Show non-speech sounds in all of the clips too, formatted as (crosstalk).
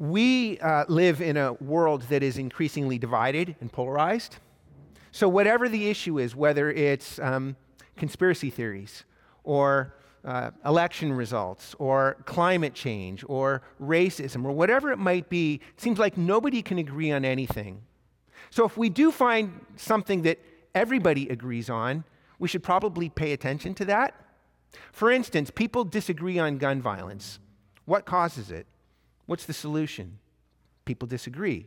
We uh, live in a world that is increasingly divided and polarized. So, whatever the issue is, whether it's um, conspiracy theories or uh, election results or climate change or racism or whatever it might be, it seems like nobody can agree on anything. So, if we do find something that everybody agrees on, we should probably pay attention to that. For instance, people disagree on gun violence. What causes it? What's the solution? People disagree.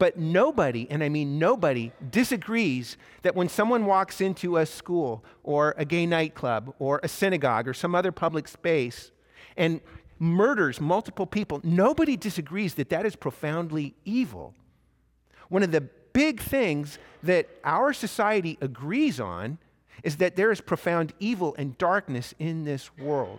But nobody, and I mean nobody, disagrees that when someone walks into a school or a gay nightclub or a synagogue or some other public space and murders multiple people, nobody disagrees that that is profoundly evil. One of the big things that our society agrees on is that there is profound evil and darkness in this world.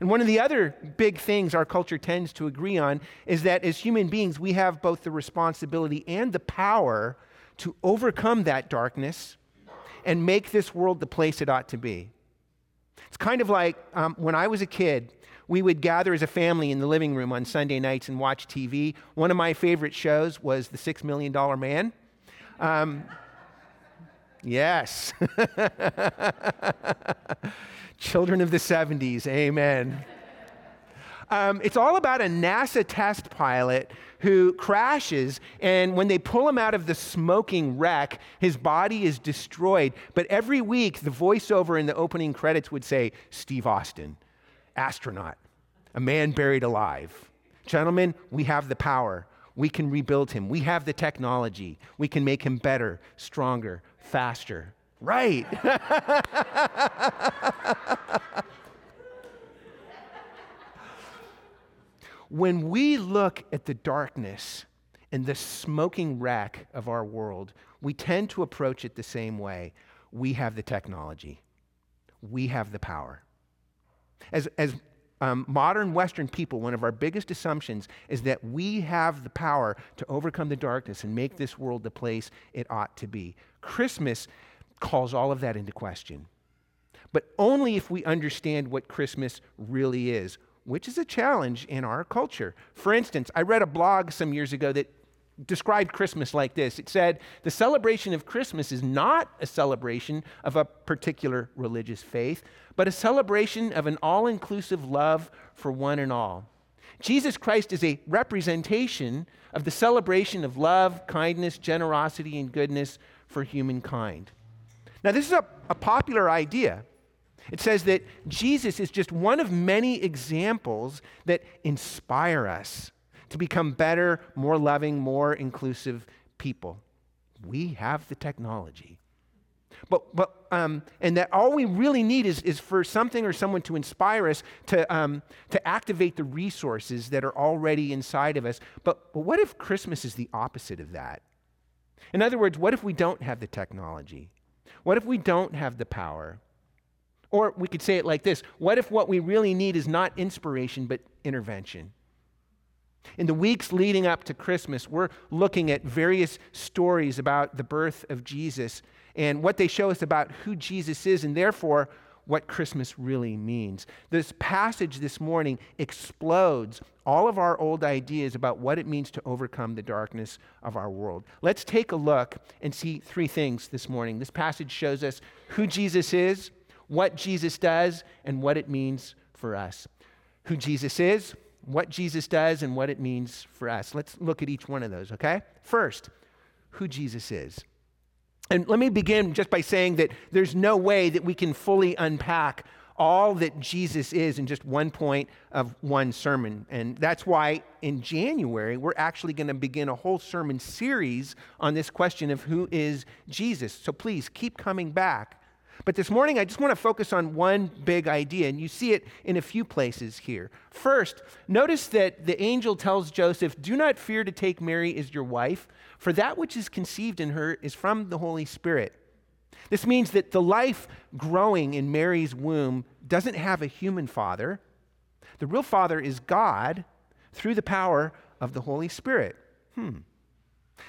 And one of the other big things our culture tends to agree on is that as human beings, we have both the responsibility and the power to overcome that darkness and make this world the place it ought to be. It's kind of like um, when I was a kid, we would gather as a family in the living room on Sunday nights and watch TV. One of my favorite shows was The Six Million Dollar Man. Um, (laughs) yes. (laughs) Children of the 70s, amen. Um, it's all about a NASA test pilot who crashes, and when they pull him out of the smoking wreck, his body is destroyed. But every week, the voiceover in the opening credits would say, Steve Austin, astronaut, a man buried alive. Gentlemen, we have the power. We can rebuild him. We have the technology. We can make him better, stronger, faster. Right. (laughs) when we look at the darkness and the smoking wreck of our world, we tend to approach it the same way. We have the technology, we have the power. As, as um, modern Western people, one of our biggest assumptions is that we have the power to overcome the darkness and make this world the place it ought to be. Christmas calls all of that into question. But only if we understand what Christmas really is, which is a challenge in our culture. For instance, I read a blog some years ago that described Christmas like this it said, The celebration of Christmas is not a celebration of a particular religious faith, but a celebration of an all inclusive love for one and all. Jesus Christ is a representation of the celebration of love, kindness, generosity, and goodness for humankind. Now, this is a, a popular idea. It says that Jesus is just one of many examples that inspire us to become better, more loving, more inclusive people. We have the technology. But, but um, and that all we really need is, is for something or someone to inspire us to, um, to activate the resources that are already inside of us. But, but what if Christmas is the opposite of that? In other words, what if we don't have the technology? What if we don't have the power? Or we could say it like this What if what we really need is not inspiration, but intervention? In the weeks leading up to Christmas, we're looking at various stories about the birth of Jesus and what they show us about who Jesus is, and therefore what Christmas really means. This passage this morning explodes all of our old ideas about what it means to overcome the darkness of our world. Let's take a look and see three things this morning. This passage shows us who Jesus is, what Jesus does, and what it means for us. Who Jesus is, what Jesus does, and what it means for us. Let's look at each one of those, okay? First, who Jesus is. And let me begin just by saying that there's no way that we can fully unpack all that Jesus is in just one point of one sermon. And that's why in January, we're actually going to begin a whole sermon series on this question of who is Jesus. So please keep coming back. But this morning, I just want to focus on one big idea, and you see it in a few places here. First, notice that the angel tells Joseph, Do not fear to take Mary as your wife, for that which is conceived in her is from the Holy Spirit. This means that the life growing in Mary's womb doesn't have a human father. The real father is God through the power of the Holy Spirit. Hmm.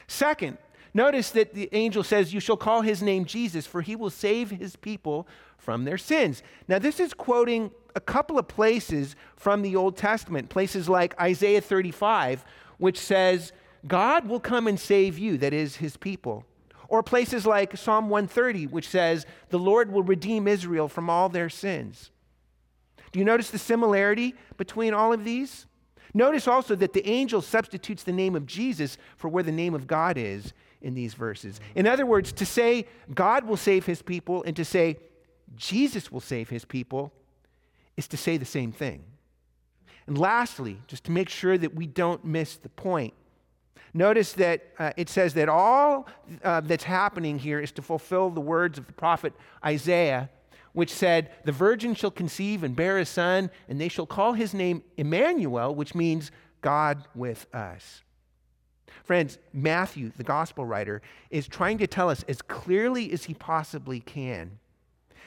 Second, notice that the angel says, You shall call his name Jesus, for he will save his people from their sins. Now, this is quoting a couple of places from the Old Testament, places like Isaiah 35, which says, God will come and save you, that is, his people. Or places like Psalm 130, which says, The Lord will redeem Israel from all their sins. Do you notice the similarity between all of these? Notice also that the angel substitutes the name of Jesus for where the name of God is in these verses. In other words, to say God will save his people and to say Jesus will save his people is to say the same thing. And lastly, just to make sure that we don't miss the point, Notice that uh, it says that all uh, that's happening here is to fulfill the words of the prophet Isaiah, which said, The virgin shall conceive and bear a son, and they shall call his name Emmanuel, which means God with us. Friends, Matthew, the gospel writer, is trying to tell us as clearly as he possibly can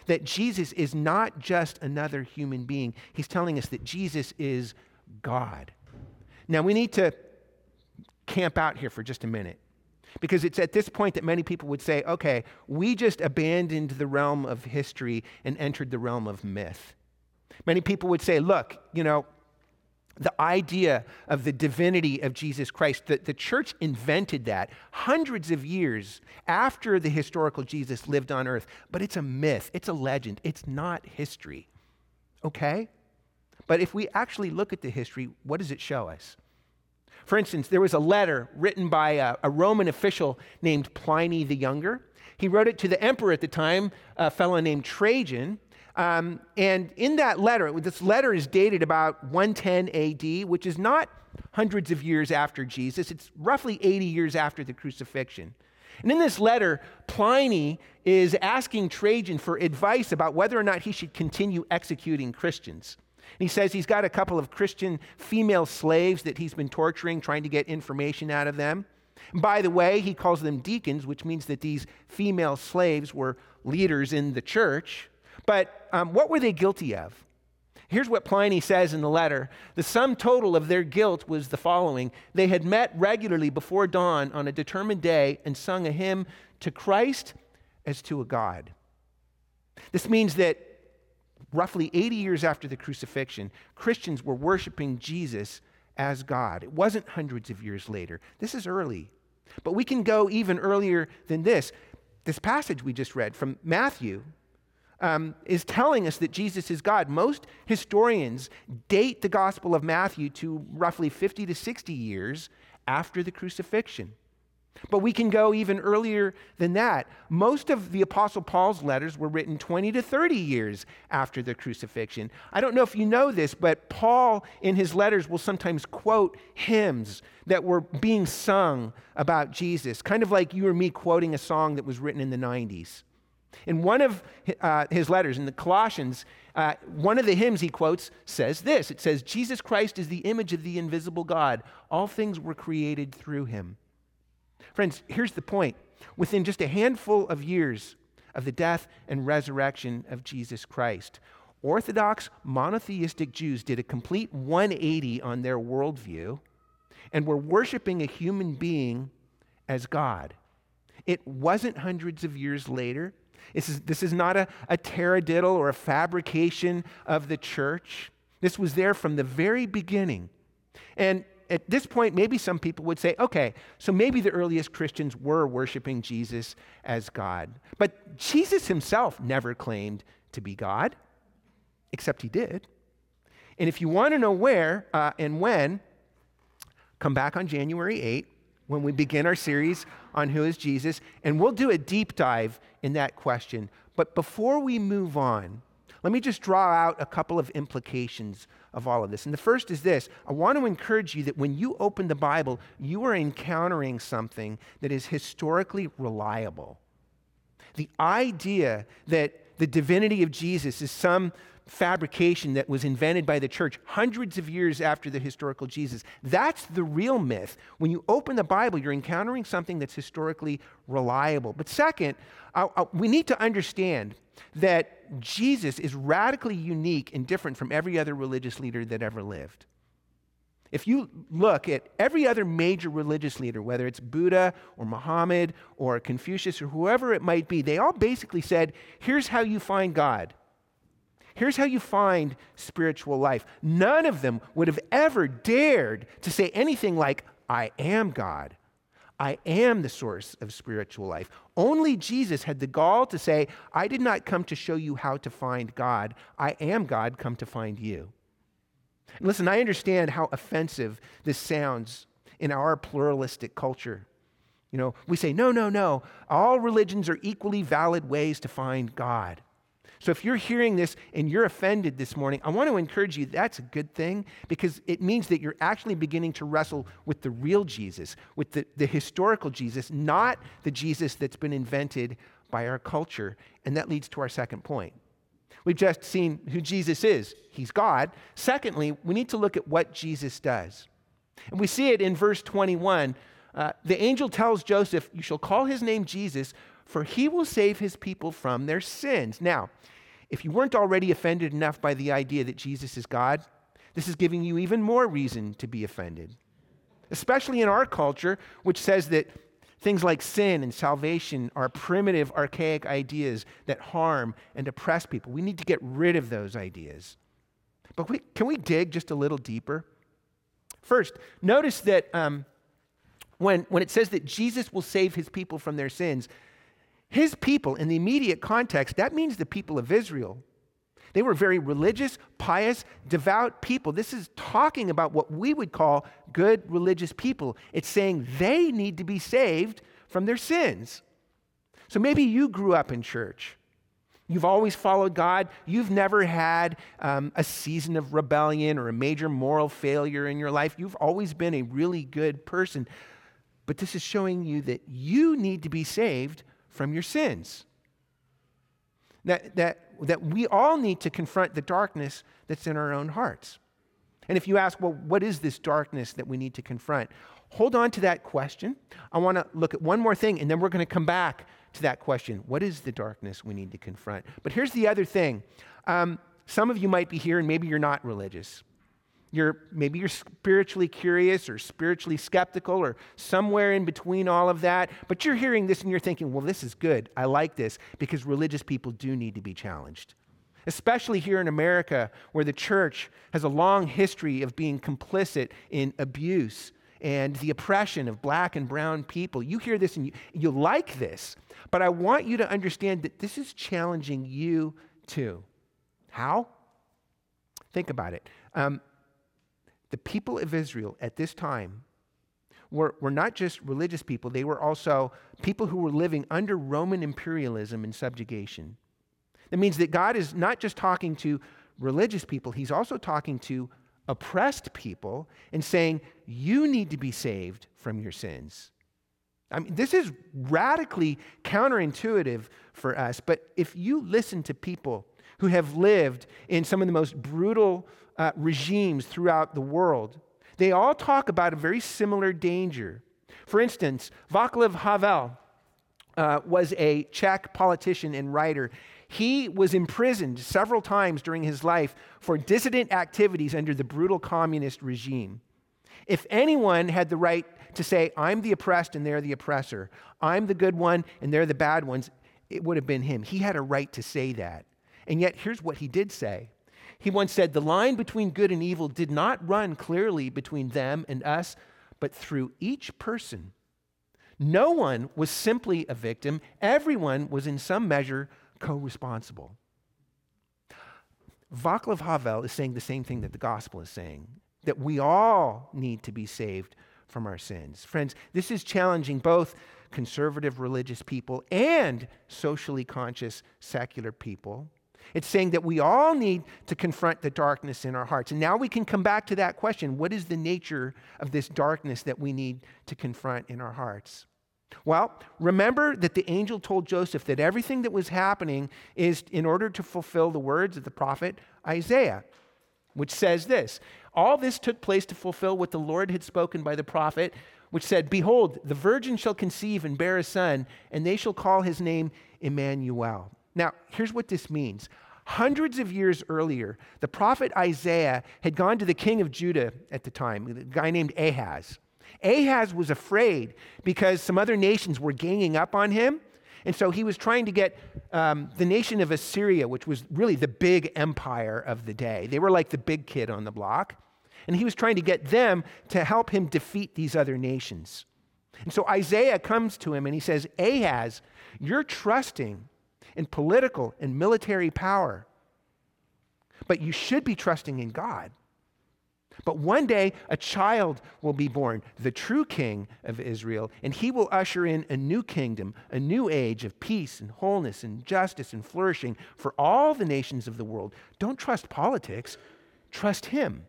that Jesus is not just another human being. He's telling us that Jesus is God. Now, we need to camp out here for just a minute. Because it's at this point that many people would say, okay, we just abandoned the realm of history and entered the realm of myth. Many people would say, look, you know, the idea of the divinity of Jesus Christ, the, the church invented that hundreds of years after the historical Jesus lived on earth. But it's a myth, it's a legend, it's not history. Okay? But if we actually look at the history, what does it show us? For instance, there was a letter written by a, a, Roman official named Pliny the Younger. He wrote it to the emperor at the time, a fellow named Trajan. Um, and in that letter, this letter is dated about 110 AD, which is not hundreds of years after Jesus, it's roughly 80 years after the crucifixion. And in this letter, Pliny is asking Trajan for advice about whether or not he should continue executing Christians. And He says he's got a couple of Christian female slaves that he's been torturing, trying to get information out of them. By the way, he calls them deacons, which means that these female slaves were leaders in the church. But um, what were they guilty of? Here's what Pliny says in the letter The sum total of their guilt was the following They had met regularly before dawn on a determined day and sung a hymn to Christ as to a God. This means that roughly 80 years after the crucifixion, Christians were worshiping Jesus as God. It wasn't hundreds of years later. This is early. But we can go even earlier than this. This passage we just read from Matthew um, is telling us that Jesus is God. Most historians date the Gospel of Matthew to roughly 50 to 60 years after the crucifixion. But we can go even earlier than that. Most of the Apostle Paul's letters were written 20 to 30 years after the crucifixion. I don't know if you know this, but Paul in his letters will sometimes quote hymns that were being sung about Jesus, kind of like you or me quoting a song that was written in the 90s. In one of uh, his letters, in the Colossians, uh, one of the hymns he quotes says this It says, Jesus Christ is the image of the invisible God. All things were created through him. Friends, here's the point. Within just a handful of years of the death and resurrection of Jesus Christ. Orthodox monotheistic Jews did a complete 180 on their worldview and were worshiping a human being as God. It wasn't hundreds of years later. This is, this is not a, a or a fabrication of the church. This was there from the very beginning. And at this point, maybe some people would say, okay, so maybe the earliest Christians were worshiping Jesus as God. But Jesus himself never claimed to be God, except he did. And if you want to know where uh, and when, come back on January 8 when we begin our series on who is Jesus, and we'll do a deep dive in that question. But before we move on, let me just draw out a couple of implications of all of this. And the first is this I want to encourage you that when you open the Bible, you are encountering something that is historically reliable. The idea that the divinity of Jesus is some fabrication that was invented by the church hundreds of years after the historical Jesus. That's the real myth. When you open the Bible, you're encountering something that's historically reliable. But second, uh, uh, we need to understand that Jesus is radically unique and different from every other religious leader that ever lived. If you look at every other major religious leader, whether it's Buddha or Muhammad or Confucius or whoever it might be, they all basically said, here's how you find God. Here's how you find spiritual life. None of them would have ever dared to say anything like, I am God. I am the source of spiritual life. Only Jesus had the gall to say, I did not come to show you how to find God. I am God, come to find you. And listen, I understand how offensive this sounds in our pluralistic culture. You know, we say, no, no, no. All religions are equally valid ways to find God. So if you're hearing this and you're offended this morning, I want to encourage you that's a good thing because it means that you're actually beginning to wrestle with the real Jesus, with the, the historical Jesus, not the Jesus that's been invented by our culture. And that leads to our second point. We've just seen who Jesus is. He's God. Secondly, we need to look at what Jesus does. And we see it in verse 21. Uh, the angel tells Joseph, You shall call his name Jesus, for he will save his people from their sins. Now, if you weren't already offended enough by the idea that Jesus is God, this is giving you even more reason to be offended. Especially in our culture, which says that things like sin and salvation are primitive, archaic ideas that harm and oppress people. We need to get rid of those ideas. But we, can we dig just a little deeper? First, notice that um, when, when it says that Jesus will save his people from their sins, his people, in the immediate context, that means the people of Israel. They were very religious, pious, devout people. This is talking about what we would call good religious people. It's saying they need to be saved from their sins. So maybe you grew up in church. You've always followed God. You've never had um, a season of rebellion or a major moral failure in your life. You've always been a really good person. But this is showing you that you need to be saved from your sins. That, that, that we all need to confront the darkness that's in our own hearts. And if you ask, well, what is this darkness that we need to confront? Hold on to that question. I want to look at one more thing, and then we're going to come back to that question. What is the darkness we need to confront? But here's the other thing. Um, some of you might be here, and maybe you're not religious. You're, maybe you're spiritually curious or spiritually skeptical or somewhere in between all of that, but you're hearing this and you're thinking, well, this is good. I like this because religious people do need to be challenged. Especially here in America, where the church has a long history of being complicit in abuse and the oppression of black and brown people. You hear this and you, you like this, but I want you to understand that this is challenging you too. How? Think about it. Um, the people of Israel at this time were, were not just religious people, they were also people who were living under Roman imperialism and subjugation. That means that God is not just talking to religious people, He's also talking to oppressed people and saying, You need to be saved from your sins. I mean, this is radically counterintuitive for us, but if you listen to people who have lived in some of the most brutal uh, regimes throughout the world, they all talk about a very similar danger. For instance, Vaclav Havel uh, was a Czech politician and writer. He was imprisoned several times during his life for dissident activities under the brutal communist regime. If anyone had the right to say, I'm the oppressed and they're the oppressor, I'm the good one and they're the bad ones, it would have been him. He had a right to say that. And yet, here's what he did say. He once said, The line between good and evil did not run clearly between them and us, but through each person. No one was simply a victim, everyone was in some measure co responsible. Vaclav Havel is saying the same thing that the gospel is saying that we all need to be saved from our sins. Friends, this is challenging both conservative religious people and socially conscious secular people. It's saying that we all need to confront the darkness in our hearts. And now we can come back to that question what is the nature of this darkness that we need to confront in our hearts? Well, remember that the angel told Joseph that everything that was happening is in order to fulfill the words of the prophet Isaiah, which says this All this took place to fulfill what the Lord had spoken by the prophet, which said, Behold, the virgin shall conceive and bear a son, and they shall call his name Emmanuel. Now, here's what this means. Hundreds of years earlier, the prophet Isaiah had gone to the king of Judah at the time, a guy named Ahaz. Ahaz was afraid because some other nations were ganging up on him. And so he was trying to get um, the nation of Assyria, which was really the big empire of the day. They were like the big kid on the block. And he was trying to get them to help him defeat these other nations. And so Isaiah comes to him and he says, Ahaz, you're trusting in political and military power, but you should be trusting in God. But one day, a child will be born, the true king of Israel, and he will usher in a new kingdom, a new age of peace and wholeness and justice and flourishing for all the nations of the world. Don't trust politics, trust him.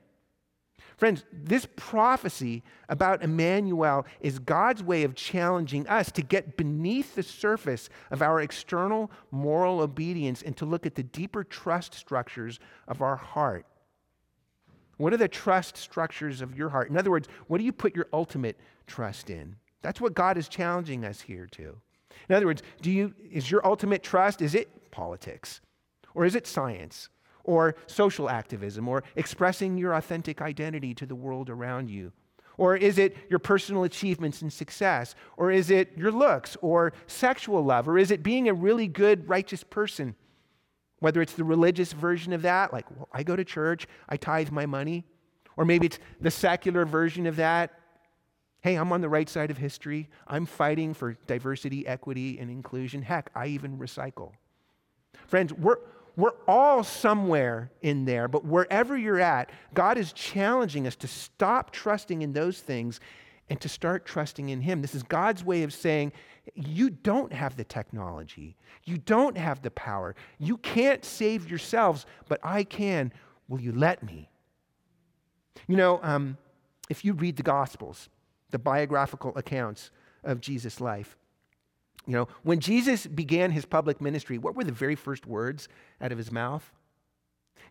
Friends, this prophecy about Emmanuel is God's way of challenging us to get beneath the surface of our external moral obedience and to look at the deeper trust structures of our heart. What are the trust structures of your heart? In other words, what do you put your ultimate trust in? That's what God is challenging us here to. In other words, do you is your ultimate trust is it politics or is it science or social activism or expressing your authentic identity to the world around you? Or is it your personal achievements and success? Or is it your looks or sexual love? Or is it being a really good, righteous person? Whether it's the religious version of that, like, well, I go to church, I tithe my money. Or maybe it's the secular version of that. Hey, I'm on the right side of history. I'm fighting for diversity, equity, and inclusion. Heck, I even recycle. Friends, we're, we're all somewhere in there, but wherever you're at, God is challenging us to stop trusting in those things and to start trusting in Him. This is God's way of saying, You don't have the technology, you don't have the power, you can't save yourselves, but I can. Will you let me? You know, um, if you read the Gospels, the biographical accounts of Jesus' life, you know, when Jesus began his public ministry, what were the very first words out of his mouth?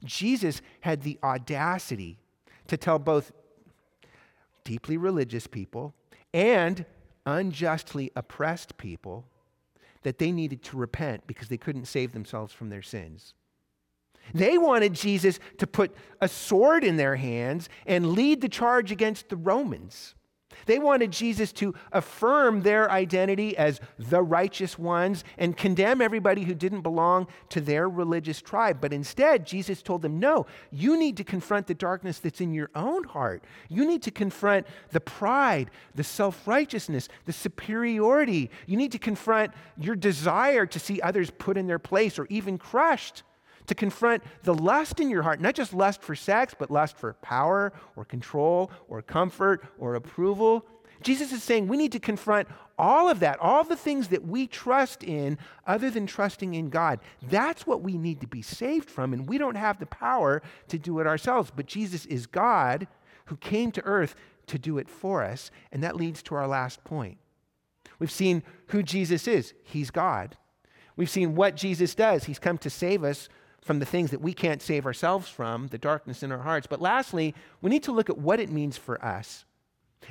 Jesus had the audacity to tell both deeply religious people and unjustly oppressed people that they needed to repent because they couldn't save themselves from their sins. They wanted Jesus to put a sword in their hands and lead the charge against the Romans. They wanted Jesus to affirm their identity as the righteous ones and condemn everybody who didn't belong to their religious tribe. But instead, Jesus told them, no, you need to confront the darkness that's in your own heart. You need to confront the pride, the self righteousness, the superiority. You need to confront your desire to see others put in their place or even crushed to confront the lust in your heart, not just lust for sex, but lust for power or control or comfort or approval. Jesus is saying we need to confront all of that, all the things that we trust in other than trusting in God. That's what we need to be saved from, and we don't have the power to do it ourselves. But Jesus is God who came to earth to do it for us, and that leads to our last point. We've seen who Jesus is, He's God. We've seen what Jesus does, He's come to save us from the things that we can't save ourselves from, the darkness in our hearts. But lastly, we need to look at what it means for us.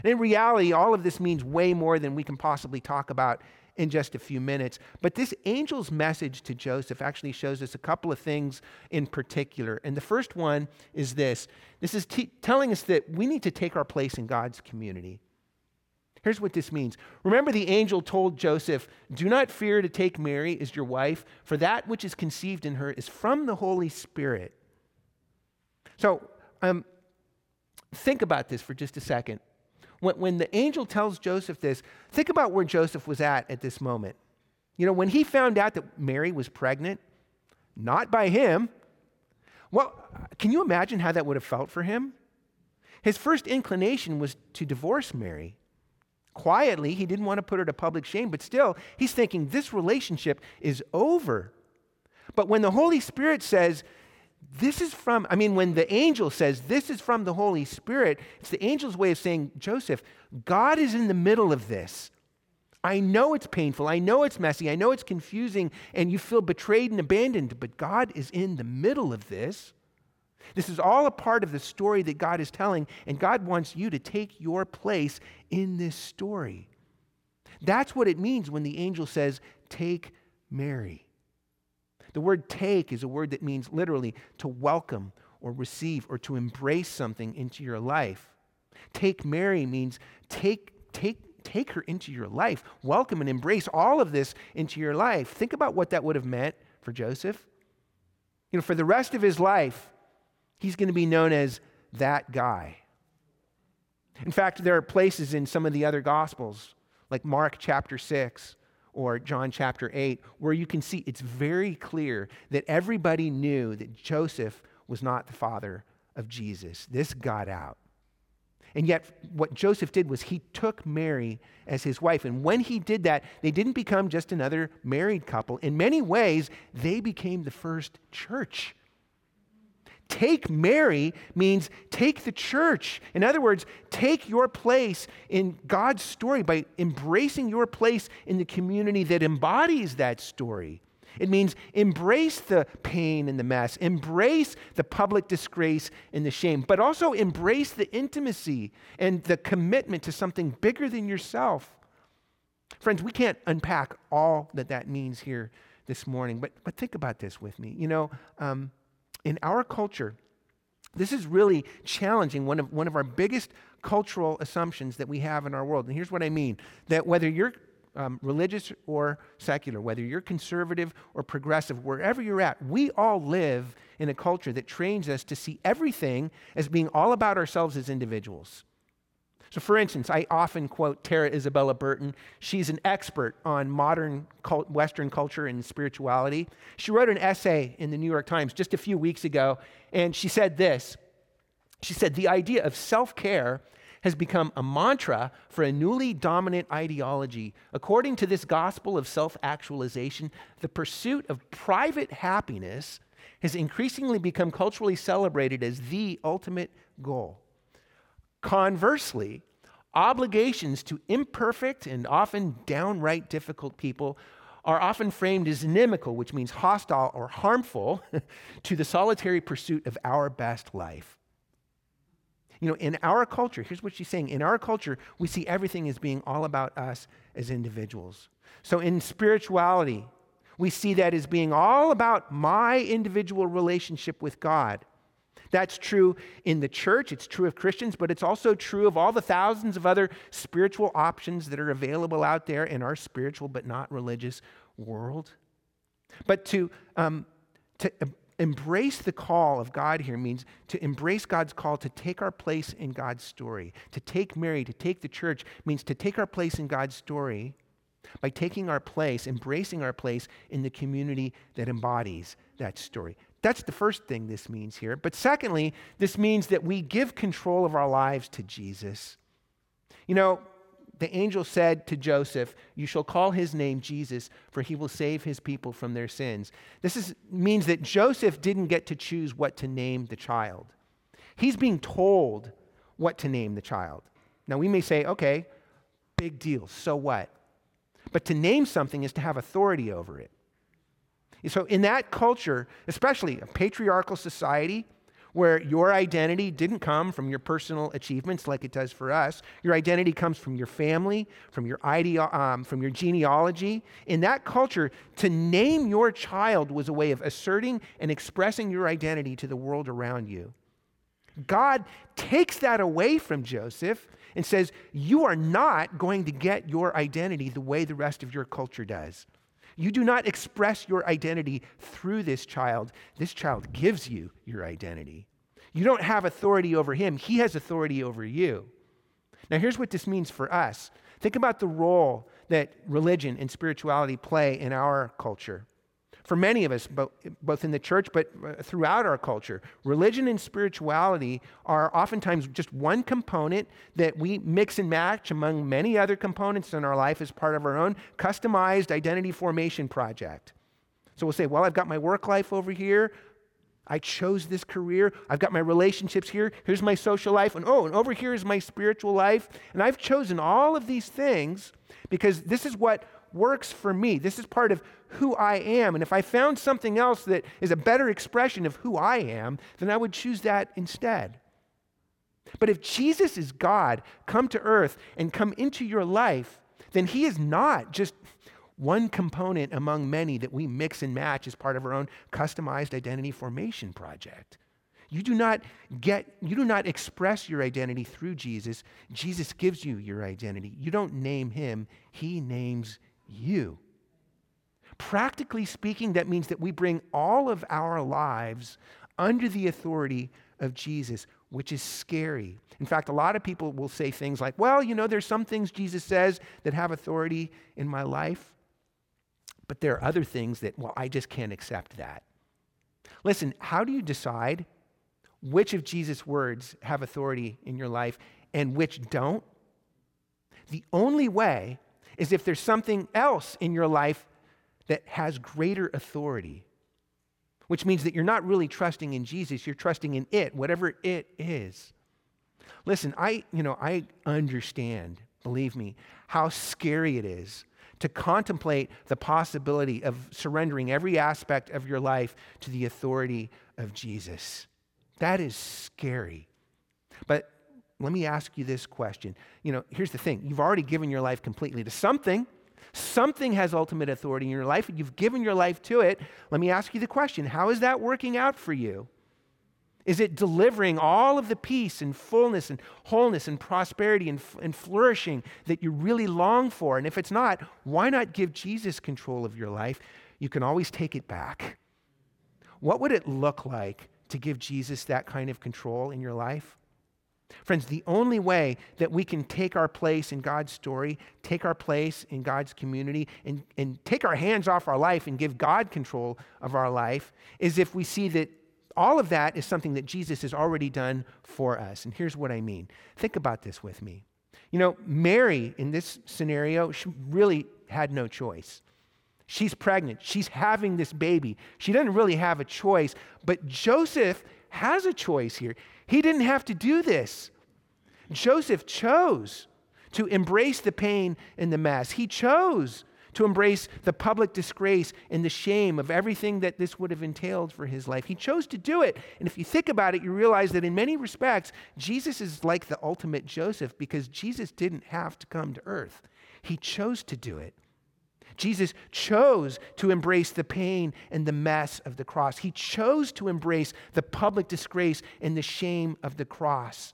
And in reality, all of this means way more than we can possibly talk about in just a few minutes. But this angel's message to Joseph actually shows us a couple of things in particular. And the first one is this this is t- telling us that we need to take our place in God's community. Here's what this means. Remember, the angel told Joseph, Do not fear to take Mary as your wife, for that which is conceived in her is from the Holy Spirit. So, um, think about this for just a second. When, when the angel tells Joseph this, think about where Joseph was at at this moment. You know, when he found out that Mary was pregnant, not by him, well, can you imagine how that would have felt for him? His first inclination was to divorce Mary. Quietly, he didn't want to put her to public shame, but still, he's thinking this relationship is over. But when the Holy Spirit says, this is from, I mean, when the angel says this is from the Holy Spirit, it's the angel's way of saying, Joseph, God is in the middle of this. I know it's painful. I know it's messy. I know it's confusing and you feel betrayed and abandoned, but God is in the middle of this. This is all a part of the story that God is telling, and God wants you to take your place in this story. That's what it means when the angel says, Take Mary. The word take is a word that means literally to welcome or receive or to embrace something into your life. Take Mary means take, take, take her into your life. Welcome and embrace all of this into your life. Think about what that would have meant for Joseph. You know, for the rest of his life, he's going to be known as that guy. In fact, there are places in some of the other gospels, like Mark chapter 6, or John chapter 8, where you can see it's very clear that everybody knew that Joseph was not the father of Jesus. This got out. And yet, what Joseph did was he took Mary as his wife. And when he did that, they didn't become just another married couple. In many ways, they became the first church. Take Mary means take the church. In other words, take your place in God's story by embracing your place in the community that embodies that story. It means embrace the pain and the mess, embrace the public disgrace and the shame, but also embrace the intimacy and the commitment to something bigger than yourself. Friends, we can't unpack all that that means here this morning, but, but think about this with me. You know, um, in our culture, this is really challenging one of, one of our biggest cultural assumptions that we have in our world. And here's what I mean that whether you're um, religious or secular, whether you're conservative or progressive, wherever you're at, we all live in a culture that trains us to see everything as being all about ourselves as individuals. So, for instance, I often quote Tara Isabella Burton. She's an expert on modern cult, Western culture and spirituality. She wrote an essay in the New York Times just a few weeks ago, and she said this She said, The idea of self care has become a mantra for a newly dominant ideology. According to this gospel of self actualization, the pursuit of private happiness has increasingly become culturally celebrated as the ultimate goal. Conversely, obligations to imperfect and often downright difficult people are often framed as inimical, which means hostile or harmful (laughs) to the solitary pursuit of our best life. You know, in our culture, here's what she's saying in our culture, we see everything as being all about us as individuals. So in spirituality, we see that as being all about my individual relationship with God. That's true in the church, it's true of Christians, but it's also true of all the thousands of other spiritual options that are available out there in our spiritual but not religious world. But to, um, to embrace the call of God here means to embrace God's call to take our place in God's story. To take Mary, to take the church, means to take our place in God's story by taking our place, embracing our place in the community that embodies that story. That's the first thing this means here. But secondly, this means that we give control of our lives to Jesus. You know, the angel said to Joseph, You shall call his name Jesus, for he will save his people from their sins. This is, means that Joseph didn't get to choose what to name the child. He's being told what to name the child. Now, we may say, okay, big deal, so what? But to name something is to have authority over it. So, in that culture, especially a patriarchal society, where your identity didn't come from your personal achievements like it does for us. Your identity comes from your family, from your, um, from your genealogy. In that culture, to name your child was a way of asserting and expressing your identity to the world around you. God takes that away from Joseph and says, You are not going to get your identity the way the rest of your culture does. You do not express your identity through this child. This child gives you your identity. You don't have authority over him, he has authority over you. Now, here's what this means for us think about the role that religion and spirituality play in our culture for many of us, both in the church but uh, throughout our culture, religion and spirituality are oftentimes just one component that we mix and match among many other components in our life as part of our own customized identity formation project. So we'll say, well, I've got my work life over here. I chose this career. I've got my relationships here. Here's my social life. And oh, and over here is my spiritual life. And I've chosen all of these things because this is what works for me. This is part of who I am. And if I found something else that is a better expression of who I am, then I would choose that instead. But if Jesus is God, come to earth and come into your life, then he is not just one component among many that we mix and match as part of our own customized identity formation project. You do not get you do not express your identity through Jesus. Jesus gives you your identity. You don't name him, he names you. Practically speaking, that means that we bring all of our lives under the authority of Jesus, which is scary. In fact, a lot of people will say things like, well, you know, there's some things Jesus says that have authority in my life, but there are other things that, well, I just can't accept that. Listen, how do you decide which of Jesus' words have authority in your life and which don't? The only way is if there's something else in your life that has greater authority, which means that you're not really trusting in Jesus, you're trusting in it, whatever it is. Listen, I, you know, I understand, believe me, how scary it is to contemplate the possibility of surrendering every aspect of your life to the authority of Jesus. That is scary. But let me ask you this question. You know, here's the thing you've already given your life completely to something. Something has ultimate authority in your life, and you've given your life to it. Let me ask you the question how is that working out for you? Is it delivering all of the peace and fullness and wholeness and prosperity and, and flourishing that you really long for? And if it's not, why not give Jesus control of your life? You can always take it back. What would it look like to give Jesus that kind of control in your life? Friends, the only way that we can take our place in God's story, take our place in God's community, and, and take our hands off our life and give God control of our life is if we see that all of that is something that Jesus has already done for us. And here's what I mean think about this with me. You know, Mary in this scenario, she really had no choice. She's pregnant, she's having this baby. She doesn't really have a choice, but Joseph has a choice here. He didn't have to do this. Joseph chose to embrace the pain and the mess. He chose to embrace the public disgrace and the shame of everything that this would have entailed for his life. He chose to do it. And if you think about it, you realize that in many respects, Jesus is like the ultimate Joseph because Jesus didn't have to come to earth, he chose to do it. Jesus chose to embrace the pain and the mess of the cross. He chose to embrace the public disgrace and the shame of the cross.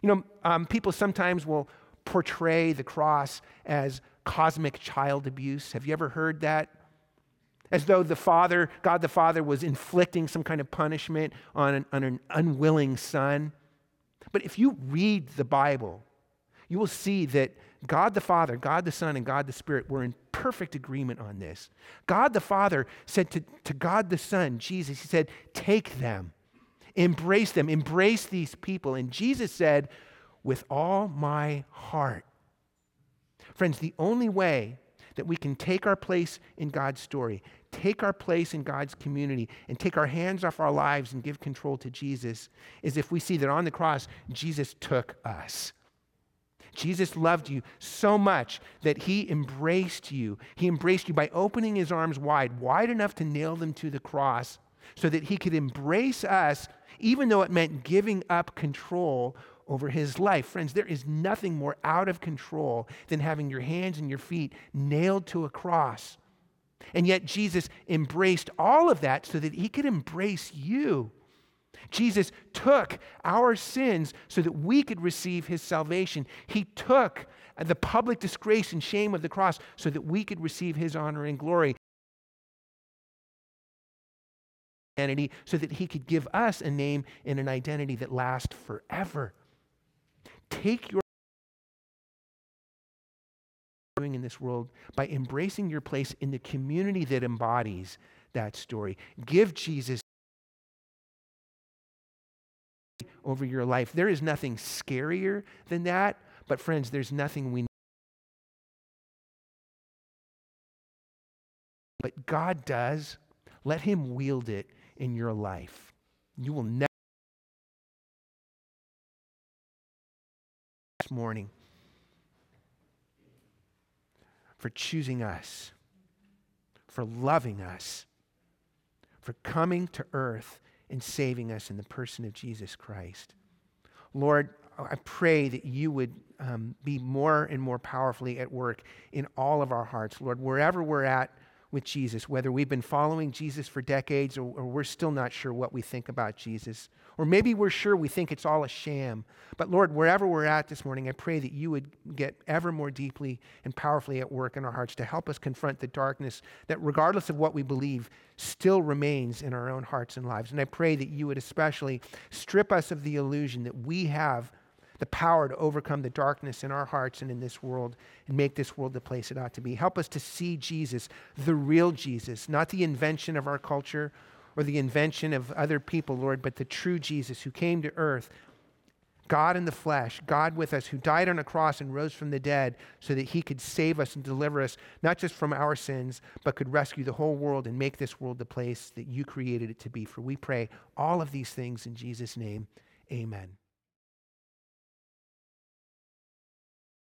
You know, um, people sometimes will portray the cross as cosmic child abuse. Have you ever heard that? As though the Father, God the Father, was inflicting some kind of punishment on an, on an unwilling son. But if you read the Bible, you will see that God the Father, God the Son, and God the Spirit were in perfect agreement on this. God the Father said to, to God the Son, Jesus, He said, Take them, embrace them, embrace these people. And Jesus said, With all my heart. Friends, the only way that we can take our place in God's story, take our place in God's community, and take our hands off our lives and give control to Jesus is if we see that on the cross, Jesus took us. Jesus loved you so much that he embraced you. He embraced you by opening his arms wide, wide enough to nail them to the cross, so that he could embrace us, even though it meant giving up control over his life. Friends, there is nothing more out of control than having your hands and your feet nailed to a cross. And yet, Jesus embraced all of that so that he could embrace you. Jesus took our sins so that we could receive his salvation. He took the public disgrace and shame of the cross so that we could receive his honor and glory. So that he could give us a name and an identity that lasts forever. Take your doing in this world by embracing your place in the community that embodies that story. Give Jesus over your life. There is nothing scarier than that, but friends, there's nothing we But God does. Let him wield it in your life. You will never this morning for choosing us, for loving us, for coming to earth and saving us in the person of Jesus Christ. Lord, I pray that you would um, be more and more powerfully at work in all of our hearts, Lord, wherever we're at with Jesus, whether we've been following Jesus for decades or, or, we're still not sure what we think about Jesus. Or maybe we're sure we think it's all a sham. But Lord, wherever we're at this morning, I pray that you would get ever more deeply and powerfully at work in our hearts to help us confront the darkness that, regardless of what we believe, still remains in our own hearts and lives. And I pray that you would especially strip us of the illusion that we have the power to overcome the darkness in our hearts and in this world and make this world the place it ought to be. Help us to see Jesus, the real Jesus, not the invention of our culture or the invention of other people, Lord, but the true Jesus who came to earth, God in the flesh, God with us, who died on a cross and rose from the dead so that he could save us and deliver us, not just from our sins, but could rescue the whole world and make this world the place that you created it to be. For we pray all of these things in Jesus' name. Amen.